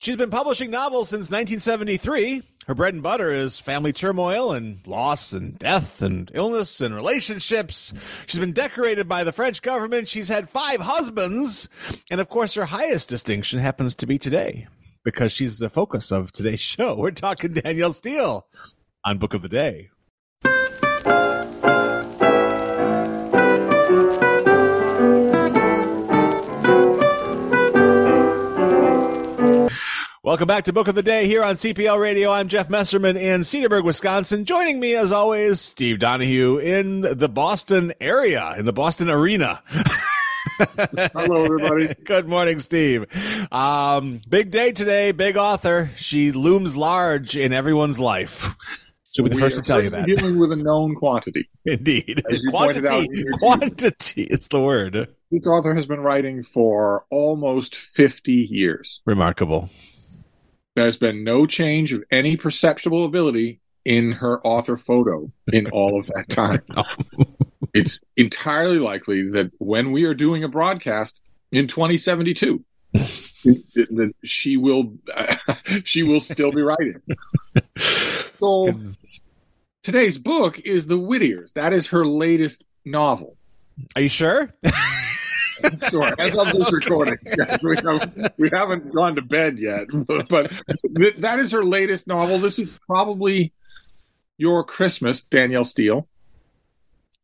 She's been publishing novels since 1973. Her bread and butter is family turmoil and loss and death and illness and relationships. She's been decorated by the French government. She's had five husbands. And of course, her highest distinction happens to be today because she's the focus of today's show. We're talking Danielle Steel on Book of the Day. Welcome back to Book of the Day here on CPL Radio. I'm Jeff Messerman in Cedarburg, Wisconsin. Joining me, as always, Steve Donoghue in the Boston area, in the Boston arena. Hello, everybody. Good morning, Steve. Um, big day today, big author. She looms large in everyone's life. She'll be the We first to tell you that. Dealing with a known quantity. Indeed. As you pointed out Quantity. Quantity is the word. This author has been writing for almost 50 years. Remarkable. There's been no change of any perceptible ability in her author photo in all of that time. it's entirely likely that when we are doing a broadcast in 2072, that she will she will still be writing. So today's book is The Whittiers. That is her latest novel. Are you sure? Sure. As of this recording, yes, we, have, we haven't gone to bed yet, but th- that is her latest novel. This is probably your Christmas, Danielle Steel.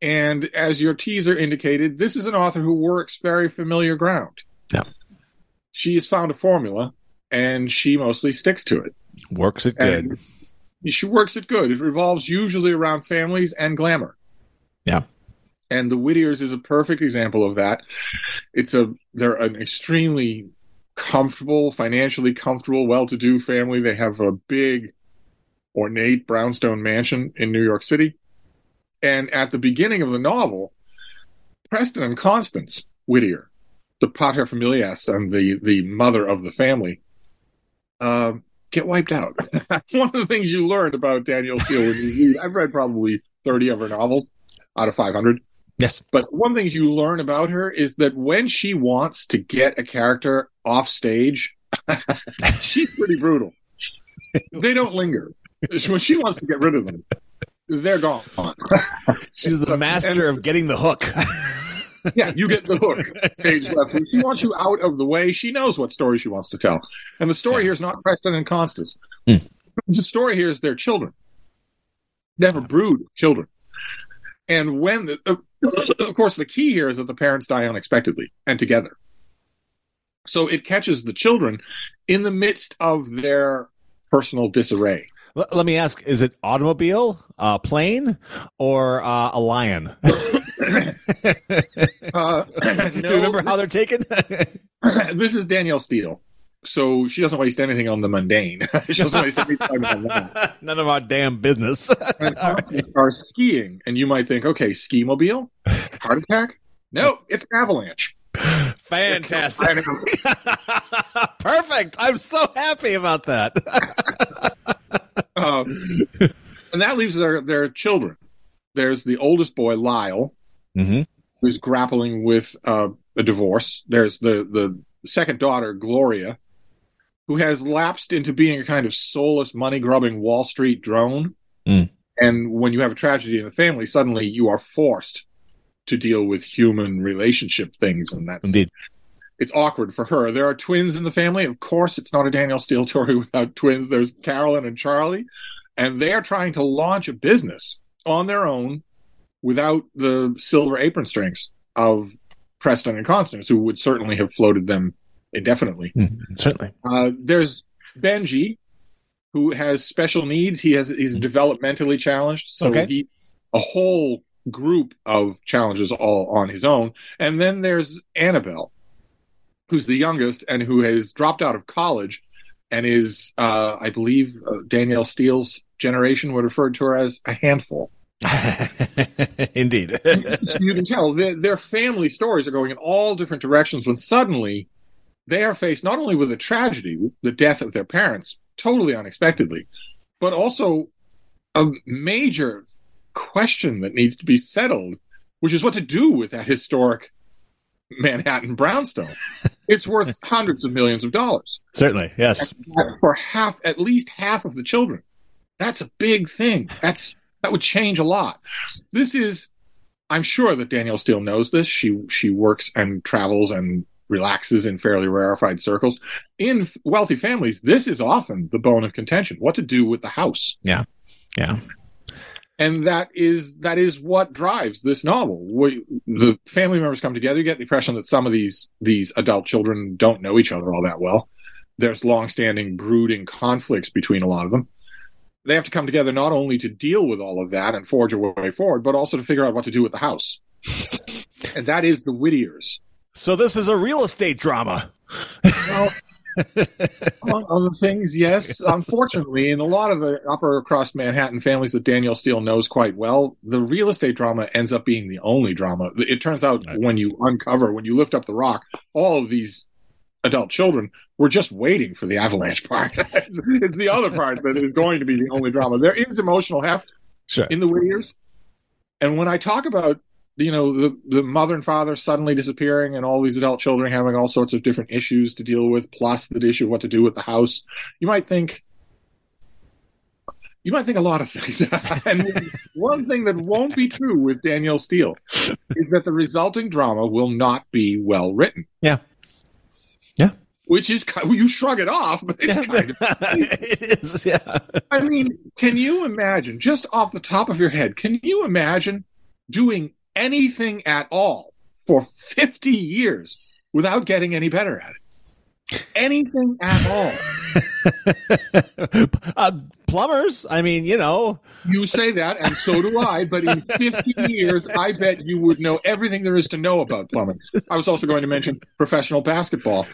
And as your teaser indicated, this is an author who works very familiar ground. Yeah. She has found a formula, and she mostly sticks to it. Works it good. And she works it good. It revolves usually around families and glamour. Yeah. And the Whittiers is a perfect example of that. It's a they're an extremely comfortable, financially comfortable, well-to-do family. They have a big, ornate brownstone mansion in New York City. And at the beginning of the novel, Preston and Constance Whittier, the paterfamilias and the the mother of the family, uh, get wiped out. One of the things you learned about Danielle Steel when you I've read probably 30 of her novels out of 500. Yes. But one thing you learn about her is that when she wants to get a character off stage, she's pretty brutal. They don't linger. When she wants to get rid of them, they're gone. She's the master of getting the hook. yeah, you get the hook. Stage left. She wants you out of the way. She knows what story she wants to tell. And the story here is not Preston and Constance. Hmm. The story here is their children. They have a brood of children. And when, the, of course, the key here is that the parents die unexpectedly and together. So it catches the children in the midst of their personal disarray. L- let me ask: Is it automobile, uh, plane, or uh, a lion? Uh, Do you remember how they're taken? this is Danielle Steel. So she doesn't waste anything on the mundane. she doesn't waste any time on that. None of our damn business. And are skiing, and you might think, okay, ski mobile, heart attack? No, it's avalanche. Fantastic. Perfect. I'm so happy about that. Um, and that leaves their their children. There's the oldest boy, Lyle, mm-hmm. who's grappling with uh, a divorce. There's the the second daughter, Gloria, who has lapsed into being a kind of soulless, money grubbing Wall Street drone. Mm. And when you have a tragedy in the family, suddenly you are forced to deal with human relationship things, and that's Indeed. it's awkward for her. There are twins in the family. Of course, it's not a Danielle Steel story without twins. There's Carolyn and Charlie, and they are trying to launch a business on their own without the silver apron strings of Preston and Constance, who would certainly have floated them indefinitely. Mm, certainly. Uh, there's Benji, who has special needs. He has he's developmentally challenged, so Okay. he a whole group of challenges all on his own. And then there's Annabelle, who's the youngest and who has dropped out of college and is, uh, I believe, uh, Danielle Steel's generation would refer to her as a handful. Indeed. You can tell their, their family stories are going in all different directions when suddenly they are faced not only with a tragedy, the death of their parents, totally unexpectedly, but also a major question that needs to be settled, which is what to do with that historic Manhattan brownstone. It's worth hundreds of millions of dollars certainly. Yes. for half, at least half of the children. That's a big thing. That's that would change a lot. This is, I'm sure that Danielle Steel knows this. She she works and travels and relaxes in fairly rarefied circles. In wealthy families, this is often the bone of contention: what to do with the house. Yeah. Yeah. And that is that is what drives this novel. We, the family members come together. You get the impression that some of these these adult children don't know each other all that well. There's long-standing brooding conflicts between a lot of them. They have to come together not only to deal with all of that and forge a way forward, but also to figure out what to do with the house. and that is the Whittiers. So this is a real estate drama. Well, among other things, yes. Unfortunately, in a lot of the upper crust Manhattan families that Danielle Steel knows quite well, the real estate drama ends up being the only drama. It turns out Right. when you uncover, when you lift up the rock, all of these adult children were just waiting for the avalanche part. it's, it's the other part that is going to be the only drama. There is emotional heft Sure. in the Whittiers. And when I talk about, you know, the, the mother and father suddenly disappearing and all these adult children having all sorts of different issues to deal with, plus the issue of what to do with the house, you might think, you might think a lot of things. and one thing that won't be true with Danielle Steel is that the resulting drama will not be well written. Yeah. Yeah. Which is, ki- you shrug it off, but it's kind of it is. Yeah. I mean, can you imagine, just off the top of your head, can you imagine doing anything at all for 50 years without getting any better at it? Anything at all. uh, plumbers. I mean, you know. You say that, and so do I, but in 50 years, I bet you would know everything there is to know about plumbing. I was also going to mention professional basketball.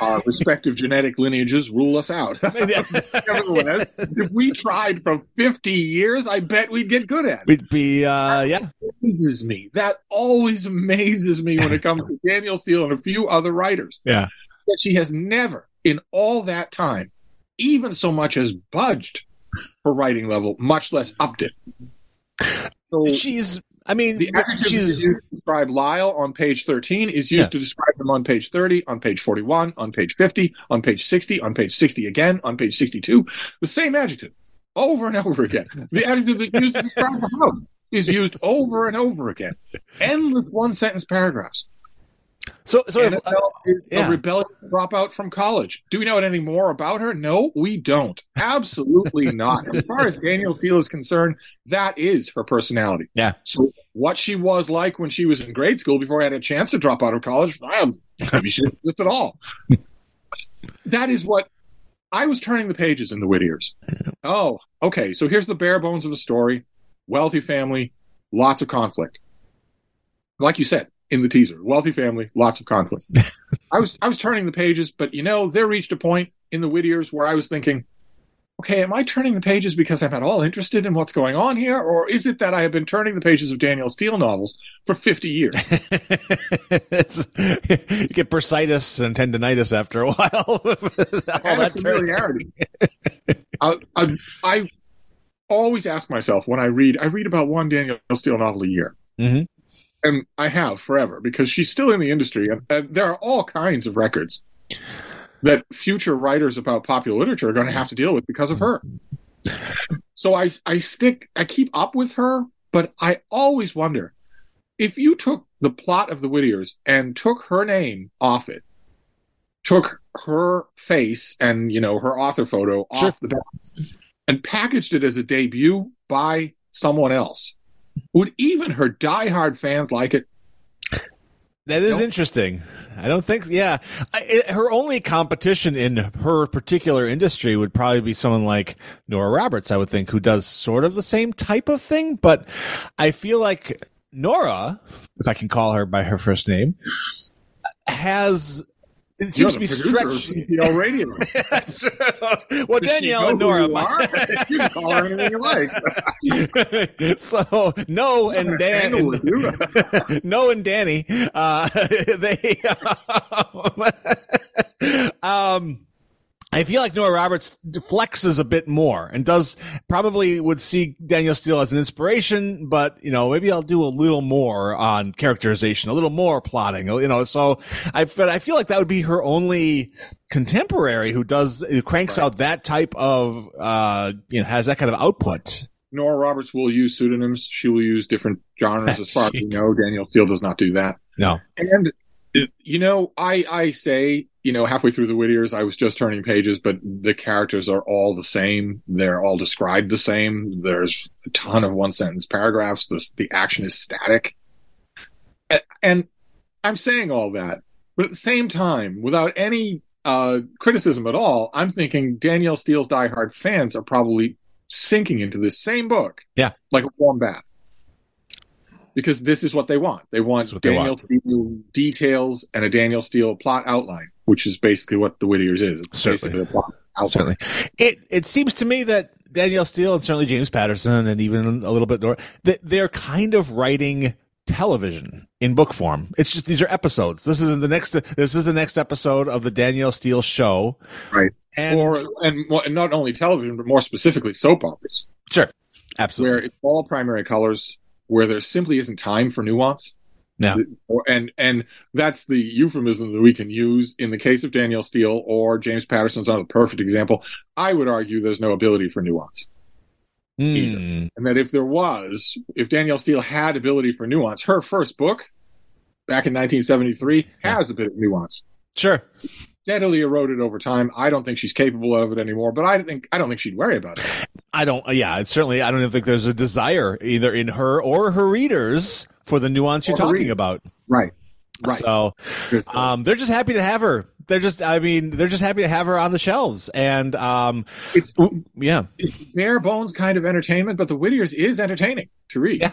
Our respective genetic lineages rule us out. Nevertheless, if we tried for 50 years, I bet we'd get good at it. We'd be. Uh, yeah. amazes me. That always amazes me when it comes to Danielle Steel and a few other writers. Yeah. That she has never, in all that time, even so much as budged her writing level, much less upped it. So She's. I mean, the adjective used to describe Lyle on page 13 is used Yeah. to describe them on page 30, on page 41, on page 50, on page 60, on page 60 again, on page 62. The same adjective over and over again. The adjective that used to describe the house is used over and over again. Endless one sentence paragraphs. So, so if, is yeah. a rebellious dropout from college. Do we know anything more about her? No, we don't. Absolutely not. As far as Danielle Steel is concerned, that is her personality. Yeah. So what she was like when she was in grade school before I had a chance to drop out of college, I well, maybe she didn't exist at all. that is what I was turning the pages in the Whittiers. Oh, okay. So here's the bare bones of the story. Wealthy family, lots of conflict. Like you said, in the teaser. Wealthy family, lots of conflict. I was I was turning the pages, but you know, there reached a point in the Whittiers where I was thinking, okay, am I turning the pages because I'm at all interested in what's going on here, or is it that I have been turning the pages of Danielle Steel novels for 50 years? you get bursitis and tendonitis after a while. all that familiarity. I, I, I, always ask myself when I read, I read about one Danielle Steel novel a year. Mm-hmm. And I have forever because she's still in the industry, and, and there are all kinds of records that future writers about popular literature are going to have to deal with because of her. So I I stick I keep up with her, but I always wonder if you took the plot of the Whittiers and took her name off it, took her face and you know her author photo sure. off the back, and packaged it as a debut by someone else, would even her diehard fans like it? That is nope. interesting. I don't think. Yeah, I, it, her only competition in her particular industry would probably be someone like Nora Roberts. I would think, who does sort of the same type of thing. But I feel like Nora, if I can call her by her first name, has it seems to be stretched. PPL radio. well, Danielle and Nora. you can call her anything you like. so no and Dan, and, no and Danny, uh, they, um, I feel like Nora Roberts flexes a bit more and does probably would see Danielle Steel as an inspiration, but you know, maybe I'll do a little more on characterization, a little more plotting, you know, so I, I feel like that would be her only contemporary who does, who cranks right. out that type of, uh, you know, has that kind of output. Nora Roberts will use pseudonyms. She will use different genres as far as we know. Danielle Steel does not do that. No. And you know, I I say, you know, halfway through the Whittiers, I was just turning pages, but the characters are all the same. They're all described the same. There's a ton of one sentence paragraphs. The the action is static, and, and I'm saying all that, but at the same time, without any uh, criticism at all, I'm thinking Danielle Steel's diehard fans are probably sinking into this same book, yeah, like a warm bath because this is what they want. They want Danielle Steel details and a Danielle Steel plot outline, which is basically what the Whittiers is. It's certainly. Certainly. It it seems to me that Danielle Steel and certainly James Patterson and even a little bit more that they're kind of writing television in book form. It's just these are episodes. This is the next. This is the next episode of the Danielle Steel show, right? And or and, and not only television, but more specifically soap operas. Sure, absolutely. Where it's all primary colors where there simply isn't time for nuance. No. And and that's the euphemism that we can use in the case of Danielle Steel or James Patterson's not a perfect example. I would argue there's no ability for nuance. Mm. Either. And that if there was, if Danielle Steel had ability for nuance, her first book back in 1973 has a bit of nuance. Sure steadily eroded over time. I don't think she's capable of it anymore, but I think I don't think she'd worry about it. I don't. Yeah, it's certainly. I don't even think there's a desire either in her or her readers for the nuance you're talking about. Right. Right. So, um, they're just happy to have her. They're just, I mean, they're just happy to have her on the shelves. And, um, it's, yeah, it's bare bones kind of entertainment, but the Whittiers is entertaining to read. Yeah.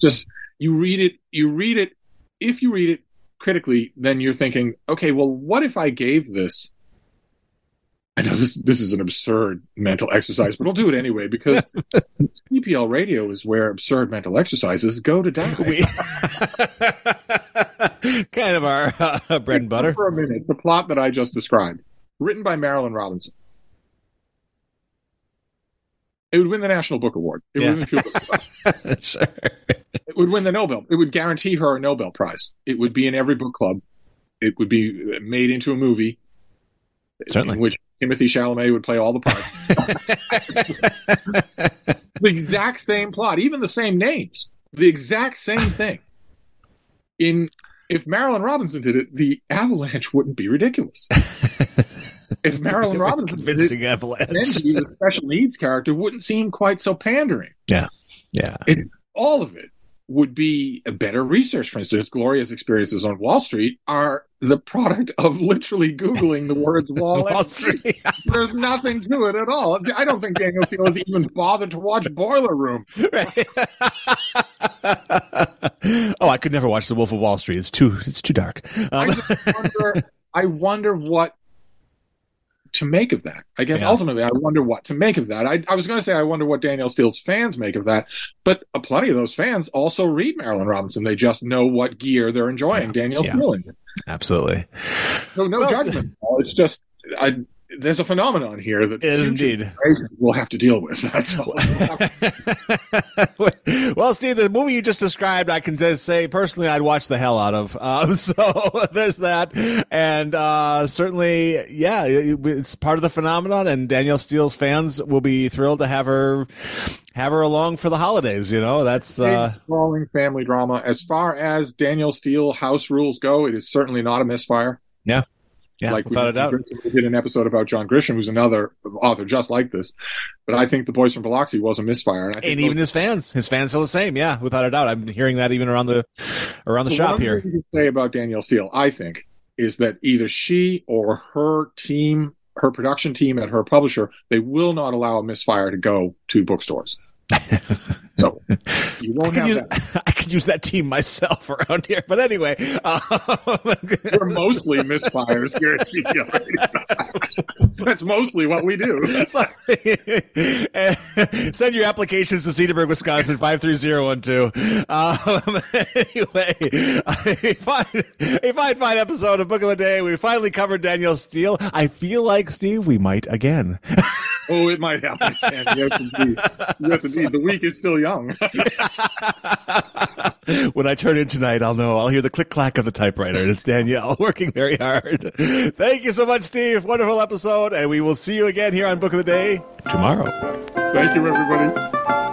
just, you read it, you read it, if you read it critically, then you're thinking, okay, well, what if I gave this? I know this this is an absurd mental exercise, but I'll do it anyway because PPL radio is where absurd mental exercises go to die. kind of our uh, bread and butter. For a minute, the plot that I just described, written by Marilynne Robinson, it would win the National Book Award. It yeah. would sure. It would win the Nobel. It would guarantee her a Nobel Prize. It would be in every book club. It would be made into a movie. Certainly. In which Timothée Chalamet would play all the parts. the exact same plot, even the same names, the exact same thing. In if Marilynne Robinson did it, the avalanche wouldn't be ridiculous if Marilynne Robinson convincing did, avalanche, then she's a special needs character wouldn't seem quite so pandering. Yeah, yeah. It, all of it would be a better research. For instance, Gloria's experiences on Wall Street are the product of literally Googling the words Wall, Wall Street. Street. There's nothing to it at all. I don't think Danielle Steel has even bothered to watch Boiler Room. oh, I could never watch The Wolf of Wall Street. It's too it's too dark. Um, just wonder, I wonder what to make of that. I guess Yeah. ultimately, I wonder what to make of that. I, I was going to say I wonder what Danielle Steel's fans make of that, but uh, plenty of those fans also read Marilynne Robinson. They just know what gear they're enjoying. Daniel Yeah. Steele. absolutely. So no Well, judgment. It's just I, there's a phenomenon here that is indeed. will have to deal with. That's all. well, Steve, the movie you just described, I can just say personally, I'd watch the hell out of. Um, so there's that, and uh, certainly, yeah, it- it's part of the phenomenon. And Danielle Steel's fans will be thrilled to have her have her along for the holidays. You know, that's uh, sprawling family drama. As far as Danielle Steel house rules go, it is certainly not a misfire. yeah, yeah, like without we, a doubt. we did an episode about John Grisham, who's another author just like this. But I think the Boys from Biloxi was a misfire, and I think And even his fans, his fans feel the same. Yeah, without a doubt. I'm hearing that even around the around the The shop here. you say about Danielle Steel, I think, is that either she or her team, her production team at her publisher, they will not allow a misfire to go to bookstores. so you I won't could, have use, that. I could use that team myself around here, but anyway, um, We're mostly misfires here at CPL That's mostly what we do. Send your applications to Cedarburg, Wisconsin, 53012. Um, anyway, a fine, a fine, fine episode of Book of the Day. We finally covered Danielle Steel. I feel like, Steve, we might again. Oh, it might happen. again. Yes, indeed. Yes, indeed. The week is still young. when I turn in tonight, I'll know. I'll hear the click clack of the typewriter. And it's Danielle working very hard. Thank you so much, Steve. Wonderful episode. And we will see you again here on Book of the Day tomorrow. Thank you, everybody.